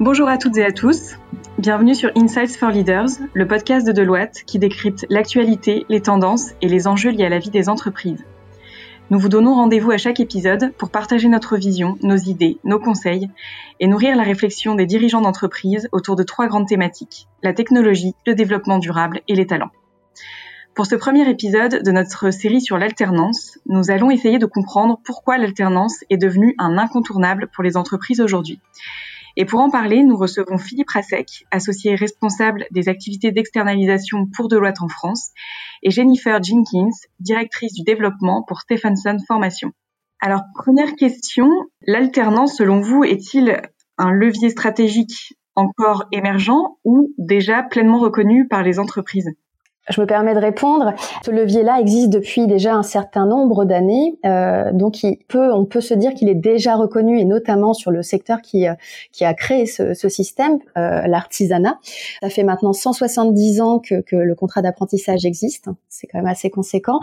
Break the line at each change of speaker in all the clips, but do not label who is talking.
Bonjour à toutes et à tous. Bienvenue sur Insights for Leaders, le podcast de Deloitte qui décrypte l'actualité, les tendances et les enjeux liés à la vie des entreprises. Nous vous donnons rendez-vous à chaque épisode pour partager notre vision, nos idées, nos conseils et nourrir la réflexion des dirigeants d'entreprise autour de trois grandes thématiques, la technologie, le développement durable et les talents. Pour ce premier épisode de notre série sur l'alternance, nous allons essayer de comprendre pourquoi l'alternance est devenue un incontournable pour les entreprises aujourd'hui et pour en parler, nous recevons Philippe Rasek, associé responsable des activités d'externalisation pour Deloitte en France, et Jennifer Jenkins, directrice du développement pour Stephenson Formation. Alors, première question, l'alternance, selon vous, est-il un levier stratégique encore émergent ou déjà pleinement reconnu par les entreprises?
Je me permets de répondre. Ce levier-là existe depuis déjà un certain nombre d'années, euh, donc il peut, on peut se dire qu'il est déjà reconnu et notamment sur le secteur qui euh, qui a créé ce, ce système, euh, l'artisanat. Ça fait maintenant 170 ans que, que le contrat d'apprentissage existe. C'est quand même assez conséquent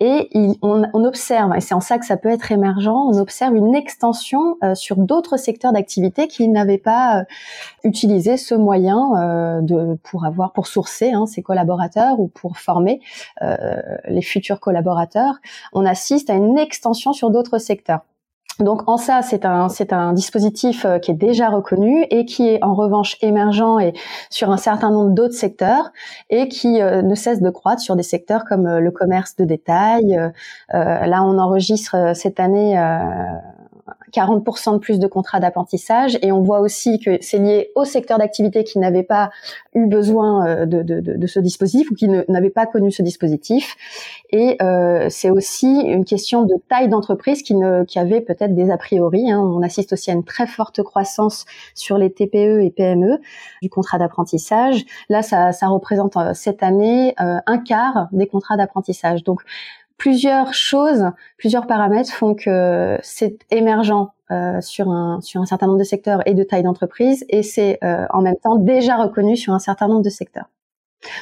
et il, on, on, observe, et c'est en ça que ça peut être émergent, on observe une extension euh, sur d'autres secteurs d'activité qui n'avaient pas euh, utilisé ce moyen de pour avoir pour sourcer hein, ses collaborateurs ou pour former euh, les futurs collaborateurs, on assiste à une extension sur d'autres secteurs. Donc en ça, c'est un c'est un dispositif euh, qui est déjà reconnu et qui est en revanche émergent et sur un certain nombre d'autres secteurs et qui euh, ne cesse de croître sur des secteurs comme le commerce de détail. là, on enregistre cette année 40% de plus de contrats d'apprentissage et on voit aussi que c'est lié au secteur d'activité qui n'avait pas eu besoin euh, de, de, de, ce dispositif ou qui n'avait pas connu ce dispositif et euh, c'est aussi une question de taille d'entreprise qui, qui avait peut-être des a priori. Hein. On assiste aussi à une très forte croissance sur les TPE et PME du contrat d'apprentissage. Là, ça, ça représente euh, cette année un quart des contrats d'apprentissage. Donc plusieurs choses, plusieurs paramètres font que c'est émergent euh, sur un sur un certain nombre de secteurs et de tailles d'entreprise et c'est euh, en même temps déjà reconnu sur un certain nombre de secteurs.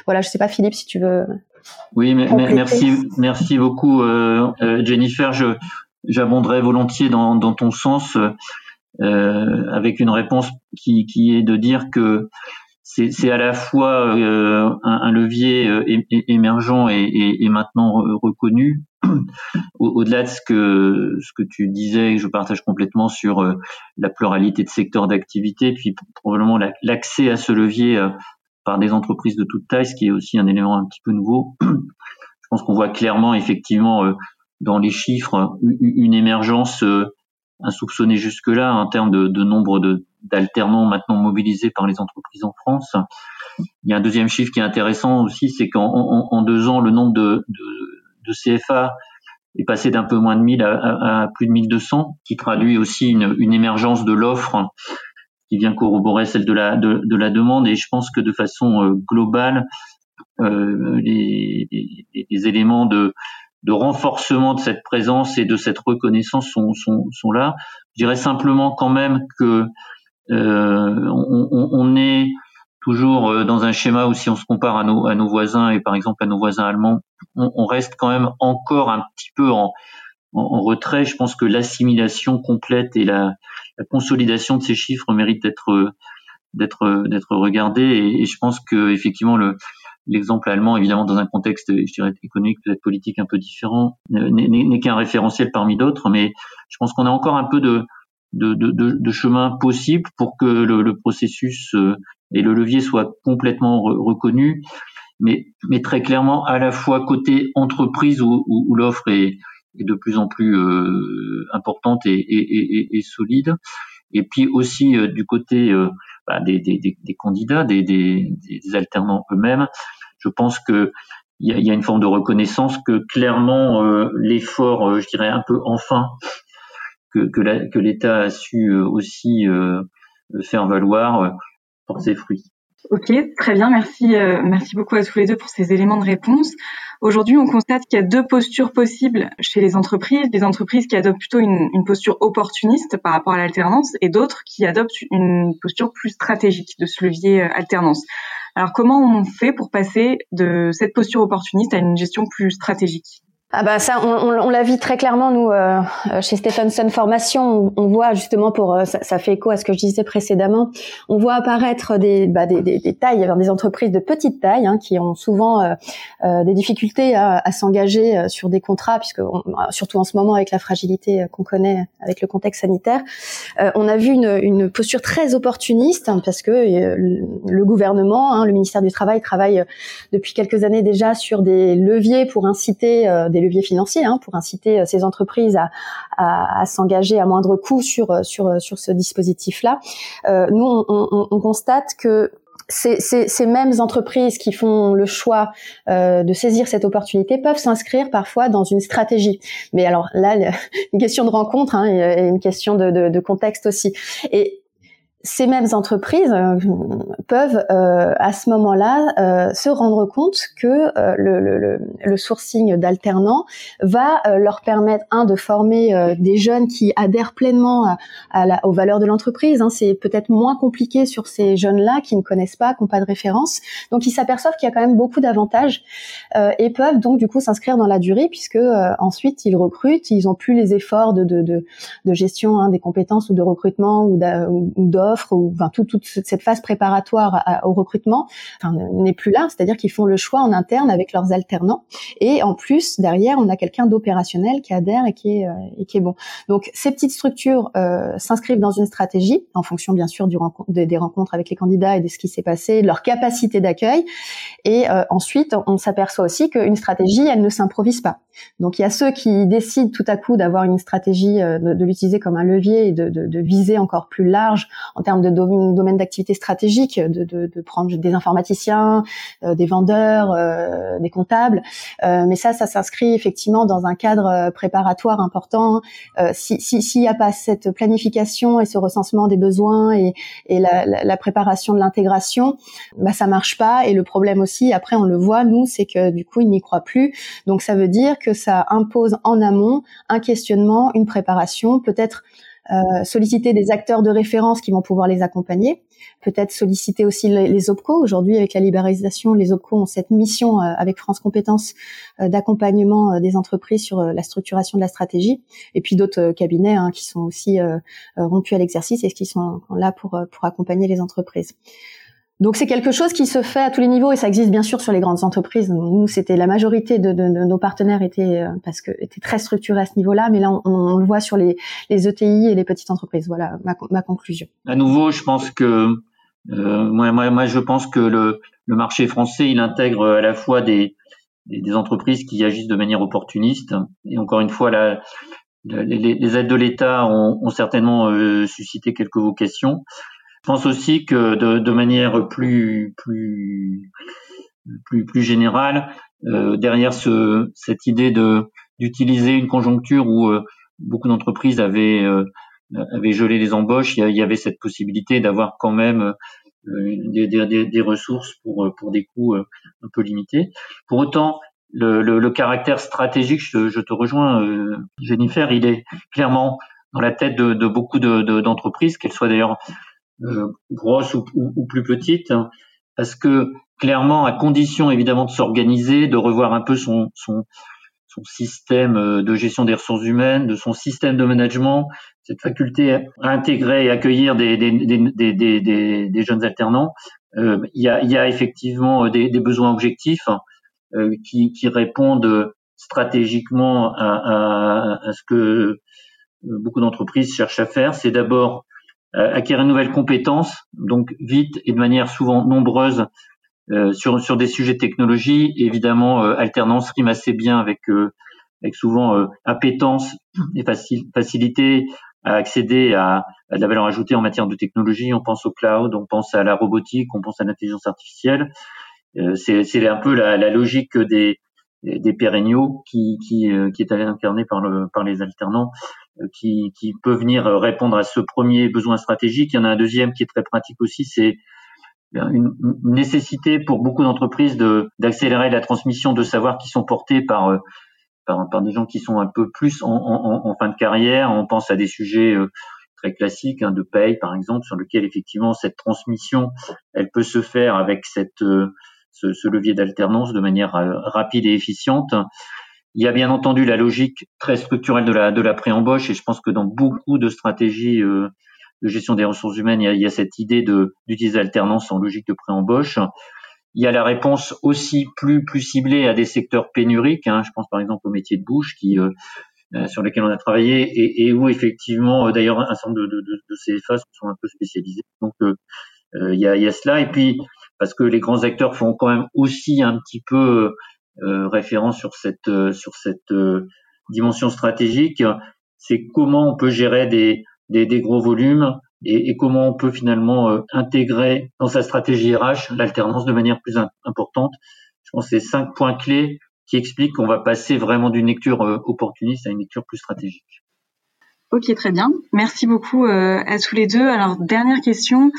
Voilà, je sais pas Philippe si tu veux.
Oui, mais, merci merci beaucoup euh, euh, Jennifer. Je j'abonderai volontiers dans dans ton sens euh, avec une réponse qui qui est de dire que c'est à la fois euh, un, levier euh, émergent et, maintenant reconnu. Au-delà de ce que ce que tu disais, je partage complètement sur euh, la pluralité de secteurs d'activité, puis probablement l'accès à ce levier par des entreprises de toute taille, ce qui est aussi un élément un petit peu nouveau. Je pense qu'on voit clairement, effectivement, dans les chiffres, une émergence insoupçonnée jusque-là en termes de, de nombre de, d'alternants maintenant mobilisés par les entreprises en France. Il y a un deuxième chiffre qui est intéressant aussi, c'est qu'en deux ans, le nombre de, CFA est passé d'un peu moins de 1000 à, à, plus de 1200, qui traduit aussi une, émergence de l'offre qui vient corroborer celle de la, de, de, la demande. Et je pense que de façon euh, globale, euh, les, éléments de, renforcement de cette présence et de cette reconnaissance sont là. Je dirais simplement quand même que euh, on, on, est toujours euh, dans un schéma où si on se compare à nos, à nos voisins et par exemple à nos voisins allemands, on, on reste quand même encore un petit peu en, en, retrait. Je pense que l'assimilation complète et la, la, consolidation de ces chiffres mérite d'être d'être d'être regardée et, et, je pense que effectivement le l'exemple allemand évidemment dans un contexte je dirais économique peut-être politique un peu différent n'est qu'un référentiel parmi d'autres mais je pense qu'on a encore un peu de de, de, de, chemin possible pour que le, le, processus euh, et le levier soient complètement reconnus, mais, mais très clairement à la fois côté entreprise où, où, l'offre est, est, de plus en plus euh, importante et, et, et, et, solide, et puis aussi euh, du côté euh, bah, des, des, des, candidats, des, des, alternants eux-mêmes, je pense que il y a, y a, une forme de reconnaissance que clairement l'effort, je dirais un peu enfin que, l'État a su euh, aussi euh, faire valoir euh, pour ses fruits.
Ok, très bien, merci, merci beaucoup à tous les deux pour ces éléments de réponse. Aujourd'hui, on constate qu'il y a deux postures possibles chez les entreprises, des entreprises qui adoptent plutôt une, une posture opportuniste par rapport à l'alternance et d'autres qui adoptent une posture plus stratégique de ce levier alternance. Alors comment on fait pour passer de cette posture opportuniste à une gestion plus stratégique?
Ah bah ça, on, on, l'a vu très clairement nous euh, chez Stephenson Formation. On, voit justement pour euh, ça, ça, fait écho à ce que je disais précédemment. On voit apparaître des, bah, des, des, des tailles, des entreprises de petite taille hein, qui ont souvent euh, des difficultés à, à s'engager sur des contrats, puisque surtout en ce moment avec la fragilité qu'on connaît avec le contexte sanitaire, on a vu une, une posture très opportuniste hein, parce que le gouvernement, hein, le ministère du Travail travaille depuis quelques années déjà sur des leviers pour inciter leviers financiers hein, pour inciter euh, ces entreprises à, à, à s'engager à moindre coût sur euh, sur euh, sur ce dispositif-là. Euh, nous, on, on, on, constate que ces, ces, ces, mêmes entreprises qui font le choix euh, de saisir cette opportunité peuvent s'inscrire parfois dans une stratégie. Mais alors là, une question de rencontre hein, et une question de, de, de contexte aussi. Et ces mêmes entreprises euh, peuvent euh, à ce moment-là euh, se rendre compte que le, le, le, sourcing d'alternants va leur permettre un de former des jeunes qui adhèrent pleinement à, la, aux valeurs de l'entreprise. Hein. C'est peut-être moins compliqué sur ces jeunes-là qui ne connaissent pas, qui n'ont pas de référence. Donc ils s'aperçoivent qu'il y a quand même beaucoup d'avantages et peuvent donc du coup s'inscrire dans la durée puisque ensuite ils recrutent, ils ont plus les efforts de, de, de, de gestion hein, des compétences ou de recrutement ou d'offres ou enfin toute, cette phase préparatoire au recrutement n'est plus là, c'est-à-dire qu'ils font le choix en interne avec leurs alternants et en plus derrière on a quelqu'un d'opérationnel qui adhère et qui est euh, et qui est bon. Donc ces petites structures euh, s'inscrivent dans une stratégie en fonction bien sûr du des rencontres avec les candidats et de ce qui s'est passé, de leur capacité d'accueil et euh, ensuite on s'aperçoit aussi qu'une stratégie elle ne s'improvise pas. Donc il y a ceux qui décident tout à coup d'avoir une stratégie, de, l'utiliser comme un levier et de, viser encore plus large en termes de domaine, d'activité stratégique, de, de, de, prendre des informaticiens, euh, des vendeurs, euh, des comptables. Euh, mais ça, ça s'inscrit effectivement dans un cadre préparatoire important. S'il si, s'il n'y a pas cette planification et ce recensement des besoins et, et la, la, la, préparation de l'intégration, bah ça marche pas. Et le problème aussi, après on le voit, nous, c'est que du coup, ils n'y croient plus. Donc ça veut dire que ça impose en amont un questionnement, une préparation, peut-être euh, solliciter des acteurs de référence qui vont pouvoir les accompagner, peut-être solliciter aussi les, OPCO. Aujourd'hui, avec la libéralisation, les OPCO ont cette mission euh, avec France Compétences euh, d'accompagnement des entreprises sur la structuration de la stratégie, et puis d'autres cabinets hein, qui sont aussi rompus à l'exercice et qui sont là pour, pour accompagner les entreprises. Donc c'est quelque chose qui se fait à tous les niveaux et ça existe bien sûr sur les grandes entreprises. Nous, c'était la majorité de, nos partenaires étaient euh, parce que étaient très structurés à ce niveau-là, mais là on, le voit sur les, les ETI et les petites entreprises. Voilà ma, conclusion.
À nouveau, je pense que euh, moi, moi, moi, je pense que le, le, marché français, il intègre à la fois des, des, entreprises qui agissent de manière opportuniste et encore une fois, les, aides de l'État ont, ont certainement euh, suscité quelques vocations. Je pense aussi que de, manière plus plus plus, générale, euh, derrière ce, cette idée d'utiliser une conjoncture où euh, beaucoup d'entreprises avaient euh, avaient gelé les embauches, il y, avait cette possibilité d'avoir quand même des, ressources pour pour des coûts un peu limités. Pour autant, le, caractère stratégique, je, te rejoins, Jennifer, il est clairement dans la tête de, beaucoup d'entreprises, de, qu'elles soient d'ailleurs euh, grosse ou, plus petite, hein, parce que clairement, à condition évidemment de s'organiser, de revoir un peu son, son, système euh, de gestion des ressources humaines, de son système de management, cette faculté à intégrer et accueillir des, jeunes alternants, euh, il, y a, effectivement des, besoins objectifs qui, répondent stratégiquement à, à, ce que beaucoup d'entreprises cherchent à faire. C'est d'abord acquérir une nouvelle compétence, donc vite et de manière souvent nombreuse euh, sur, sur des sujets de technologie. évidemment, euh, alternance rime assez bien avec, avec souvent appétence et facilité à accéder à, à, de la valeur ajoutée en matière de technologie. On pense au cloud, on pense à la robotique, on pense à l'intelligence artificielle. c'est un peu la, la logique des, des pérenniaux qui, qui, qui est incarnée par, le, par les alternants qui, qui peut venir répondre à ce premier besoin stratégique. Il y en a un deuxième qui est très pratique aussi, c'est une nécessité pour beaucoup d'entreprises de d'accélérer la transmission de savoirs qui sont portés par, par, par des gens qui sont un peu plus en, en, en, fin de carrière. On pense à des sujets euh, très classiques hein, de paye, par exemple, sur lequel effectivement cette transmission, elle peut se faire avec cette euh, ce, ce levier d'alternance de manière euh, rapide et efficiente. Il y a bien entendu la logique très structurelle de la de la pré-embauche et je pense que dans beaucoup de stratégies euh, de gestion des ressources humaines, il y a, il y a cette idée d'utiliser l'alternance en logique de pré-embauche. Il y a la réponse aussi plus plus ciblée à des secteurs pénuriques. Hein. Je pense par exemple au métier de bouche qui euh, euh, sur lesquels on a travaillé et, et où effectivement, d'ailleurs, un certain nombre de, de, de CFA sont un peu spécialisés. Donc il y a, il y a cela et puis parce que les grands acteurs font quand même aussi un petit peu euh, référence sur cette euh, euh, dimension stratégique, c'est comment on peut gérer des, gros volumes et, comment on peut finalement intégrer dans sa stratégie RH l'alternance de manière plus importante. Je pense que c'est cinq points clés qui expliquent qu'on va passer vraiment d'une lecture opportuniste à une lecture plus stratégique.
Ok, très bien. Merci beaucoup à tous les deux. Alors, dernière question.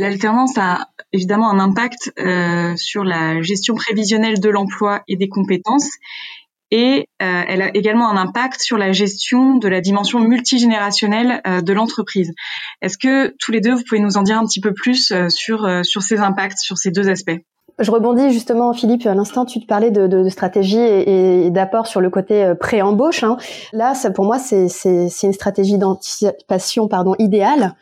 L'alternance a évidemment un impact euh, sur la gestion prévisionnelle de l'emploi et des compétences. Et euh, elle a également un impact sur la gestion de la dimension multigénérationnelle de l'entreprise. Est-ce que tous les deux, vous pouvez nous en dire un petit peu plus sur ces impacts, sur ces deux aspects?
Je rebondis justement, Philippe, à l'instant, tu te parlais de, de, de stratégie et, et d'apport sur le côté euh, pré-embauche. Hein. Là, ça, pour moi, c'est une stratégie d'anticipation pardon, idéale.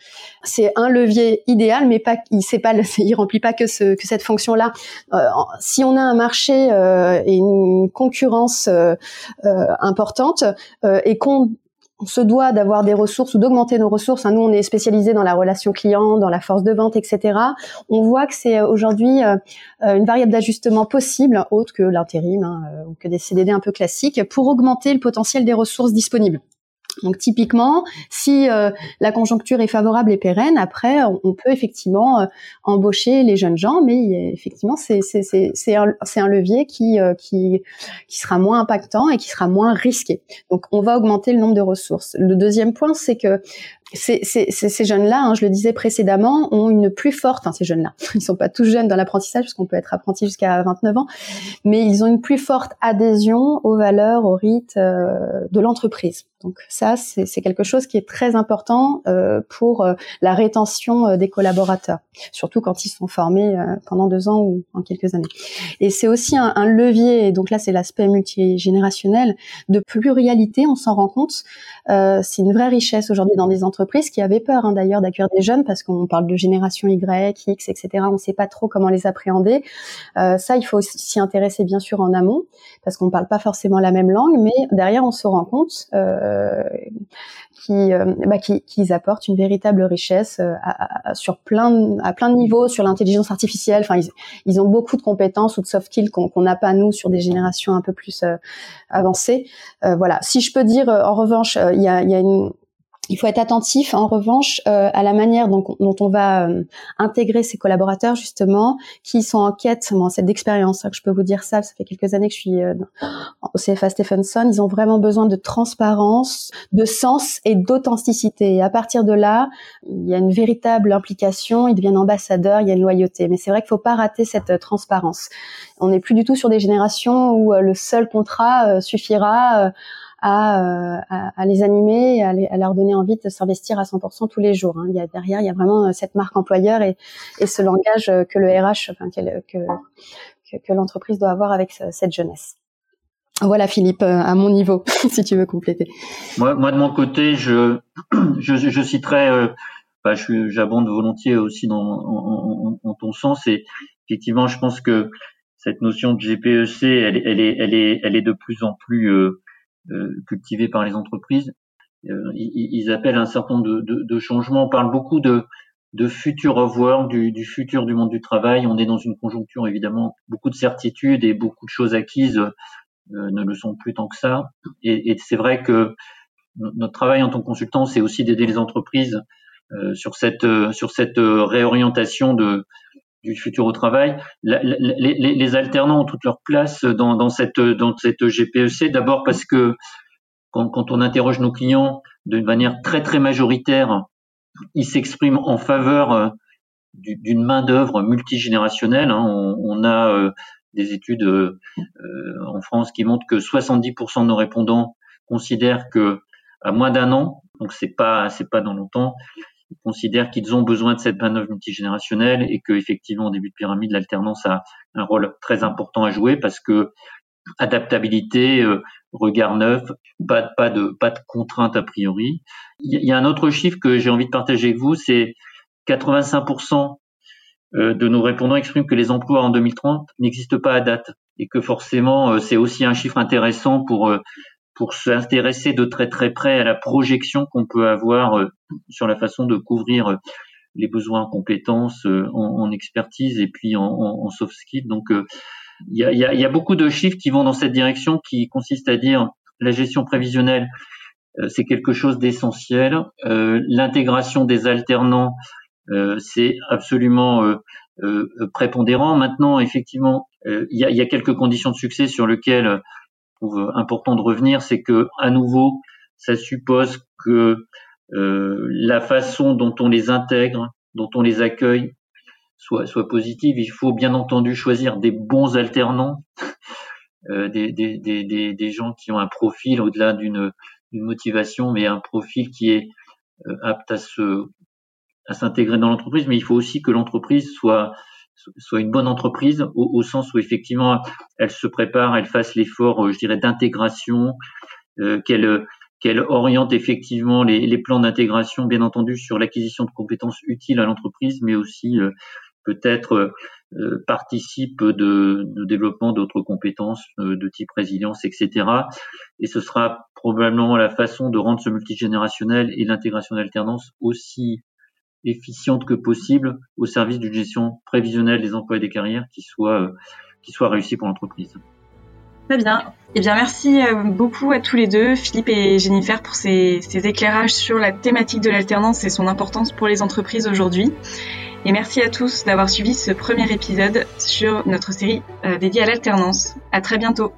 C'est un levier idéal, mais pas, il ne pas, il remplit pas que, ce, que cette fonction-là. Euh, si on a un marché euh, et une concurrence euh, euh importante et qu'on on se doit d'avoir des ressources ou d'augmenter nos ressources. Nous, on est spécialisé dans la relation client, dans la force de vente, etc. On voit que c'est euh, aujourd'hui euh, euh, une variable d'ajustement possible, autre que l'intérim hein, ou que des CDD un peu classiques, pour augmenter le potentiel des ressources disponibles. Donc typiquement, si euh, la conjoncture est favorable et pérenne, après on, peut effectivement euh, embaucher les jeunes gens, mais effectivement c'est un, un levier qui euh, qui qui sera moins impactant et qui sera moins risqué. Donc on va augmenter le nombre de ressources. Le deuxième point, c'est que ces, ces, ces jeunes-là, hein, je le disais précédemment, ont une plus forte, hein, ces jeunes-là, ils sont pas tous jeunes dans l'apprentissage, parce qu'on peut être apprenti jusqu'à 29 ans, mais ils ont une plus forte adhésion aux valeurs, aux rites de l'entreprise. Donc ça, c'est quelque chose qui est très important euh, pour euh, la rétention euh, des collaborateurs, surtout quand ils sont formés pendant deux ans ou en quelques années. Et c'est aussi un, un, levier, donc là c'est l'aspect multigénérationnel, de pluralité, on s'en rend compte. c'est une vraie richesse aujourd'hui dans des entreprises qui avaient peur hein, d'ailleurs d'accueillir des jeunes parce qu'on parle de génération Y, X, etc. On ne sait pas trop comment les appréhender. ça, il faut s'y intéresser bien sûr en amont parce qu'on ne parle pas forcément la même langue, mais derrière on se rend compte euh, euh, bah, qui, qui, apportent une véritable richesse euh, à, sur plein à plein de niveaux sur l'intelligence artificielle. Enfin, ils, ils, ont beaucoup de compétences ou de soft skills qu'on n'a pas nous sur des générations un peu plus avancées. voilà. Si je peux dire, en revanche, il y a, y a une il faut être attentif, en revanche, euh, à la manière dont, dont on va euh, intégrer ces collaborateurs, justement, qui sont en quête, bon, cette d'expérience, hein, je peux vous dire ça, ça fait quelques années que je suis euh, au CFA Stephenson, ils ont vraiment besoin de transparence, de sens et d'authenticité. À partir de là, il y a une véritable implication, ils deviennent ambassadeurs, il y a une loyauté. Mais c'est vrai qu'il faut pas rater cette transparence. On n'est plus du tout sur des générations où le seul contrat suffira à, euh, à, à, les animer à, à, leur donner envie de s'investir à 100% tous les jours. Hein. Il y a derrière, il y a vraiment euh, cette marque employeur et, et ce langage euh, que le RH, enfin, que, que, que l'entreprise doit avoir avec cette jeunesse. Voilà Philippe, à mon niveau, si tu veux compléter.
Moi, moi de mon côté, je, je, je citerai, euh, bah, j'abonde volontiers aussi dans en, en, en, ton sens et effectivement, je pense que cette notion de GPEC, elle, elle, est, elle, est, elle est de plus en plus euh, euh, cultivés par les entreprises. Euh, ils, appellent un certain nombre de, de, de, changements. On parle beaucoup de, de future of work, du, du, futur du monde du travail. On est dans une conjoncture évidemment beaucoup de certitudes et beaucoup de choses acquises euh, ne le sont plus tant que ça. Et, et c'est vrai que notre travail en tant que consultant, c'est aussi d'aider les entreprises euh, sur cette sur cette réorientation de du futur au travail. les, alternants ont toute leur place dans, cette, dans cette GPEC. D'abord parce que quand, on interroge nos clients d'une manière très très majoritaire, ils s'expriment en faveur euh, d'une main d'œuvre multigénérationnelle. Hein. On, a euh, des études euh, en France qui montrent que 70% de nos répondants considèrent que à moins d'un an, donc c'est pas c'est pas dans longtemps, considèrent qu'ils ont besoin de cette manœuvre multigénérationnelle et que effectivement au début de pyramide l'alternance a un rôle très important à jouer parce que adaptabilité, regard neuf, pas, pas de pas de contraintes a priori. Il y a un autre chiffre que j'ai envie de partager avec vous, c'est 85% de nos répondants expriment que les emplois en 2030 n'existent pas à date et que forcément c'est aussi un chiffre intéressant pour pour s'intéresser de très très près à la projection qu'on peut avoir sur la façon de couvrir les besoins en compétences, en, expertise et puis en, soft skills. Donc il y a, beaucoup de chiffres qui vont dans cette direction, qui consistent à dire la gestion prévisionnelle, euh, c'est quelque chose d'essentiel. Euh, l'intégration des alternants, euh, c'est absolument prépondérant. Maintenant, effectivement, il y, a, quelques conditions de succès sur lesquelles trouve important de revenir, c'est que à nouveau, ça suppose que la façon dont on les intègre, dont on les accueille, soit, soit positive. Il faut bien entendu choisir des bons alternants, euh, des, des, des, des, gens qui ont un profil au-delà d'une motivation, mais un profil qui est euh, apte à se à s'intégrer dans l'entreprise. Mais il faut aussi que l'entreprise soit soit une bonne entreprise au, sens où effectivement elle se prépare, elle fasse l'effort, euh, je dirais, d'intégration, euh, qu'elle qu'elle oriente effectivement les, plans d'intégration, bien entendu, sur l'acquisition de compétences utiles à l'entreprise, mais aussi euh, peut-être euh, participe de, développement d'autres compétences euh, de type résilience, etc. Et ce sera probablement la façon de rendre ce multigénérationnel et l'intégration d'alternance aussi efficiente que possible au service d'une gestion prévisionnelle des emplois et des carrières qui soit, euh, qui soit réussie pour l'entreprise.
Très bien. Eh bien, merci beaucoup à tous les deux, Philippe et Jennifer, pour ces, ces éclairages sur la thématique de l'alternance et son importance pour les entreprises aujourd'hui. Et merci à tous d'avoir suivi ce premier épisode sur notre série euh, dédiée à l'alternance. À très bientôt.